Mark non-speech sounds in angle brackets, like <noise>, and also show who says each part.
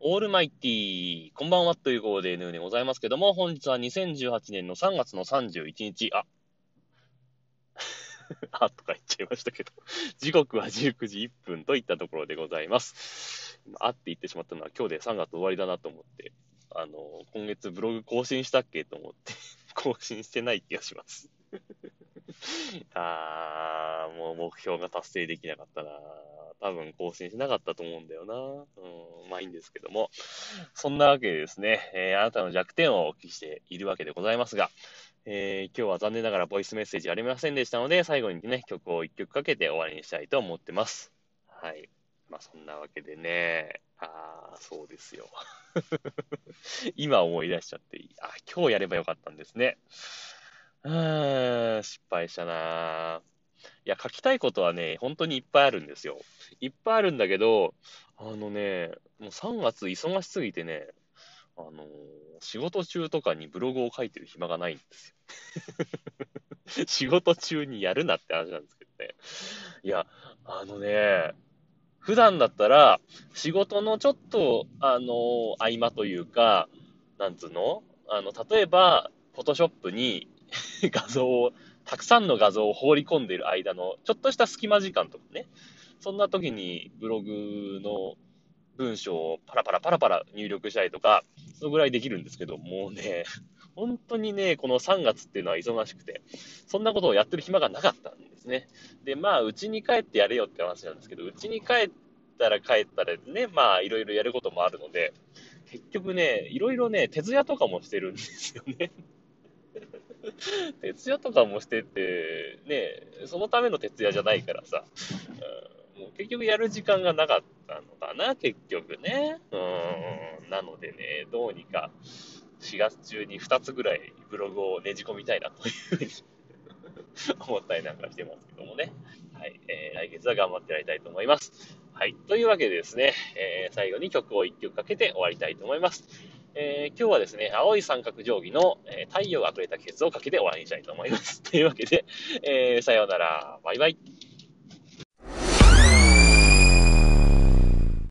Speaker 1: オールマイティー、こんばんはという号で N でございますけども、本日は2018年の3月の31日、あ、<laughs> あとか言っちゃいましたけど、時刻は19時1分といったところでございます。あって言ってしまったのは今日で3月終わりだなと思って、あの、今月ブログ更新したっけと思って <laughs> 更新してない気がします。<laughs> あー、もう目標が達成できなかったな多分更新しなかったと思うんだよな。うん、まあいいんですけども。そんなわけでですね、えー、あなたの弱点をお聞きしているわけでございますが、えー、今日は残念ながらボイスメッセージありませんでしたので、最後にね、曲を一曲かけて終わりにしたいと思ってます。はい。まあそんなわけでね、ああ、そうですよ。<laughs> 今思い出しちゃっていい、あ、今日やればよかったんですね。うーん、失敗したないや、書きたいことはね、本当にいっぱいあるんですよ。いっぱいあるんだけど、あのね、もう3月忙しすぎてね、あのー、仕事中とかにブログを書いてる暇がないんですよ。<laughs> 仕事中にやるなって話なんですけどね。いや、あのね、普段だったら、仕事のちょっと、あのー、合間というか、なんつうの？あの、例えば、フォトショップに <laughs> 画像をたくさんの画像を放り込んでいる間の、ちょっとした隙間時間とかね、そんな時にブログの文章をパラパラパラパラ入力したりとか、そのぐらいできるんですけど、もうね、<laughs> 本当にね、この3月っていうのは忙しくて、そんなことをやってる暇がなかったんですね。で、まあ、うちに帰ってやれよって話なんですけど、うちに帰ったら帰ったらね、まあ、いろいろやることもあるので、結局ね、いろいろね、徹夜とかもしてるんですよね。<laughs> 徹夜とかもしてて、ね、そのための徹夜じゃないからさ、うん、もう結局やる時間がなかったのかな、結局ね。うん、なのでね、どうにか4月中に2つぐらいブログをねじ込みたいなというふうに <laughs> 思ったりなんかしてますけどもね。はい、えー、来月は頑張ってやりたいと思います。はい。というわけでですね、えー、最後に曲を1曲かけて終わりたいと思います。えー、今日はですね、青い三角定規の、えー、太陽がくれた季節をかけて終わりにしたいと思います。というわけで、えー、さようなら。バイバイ。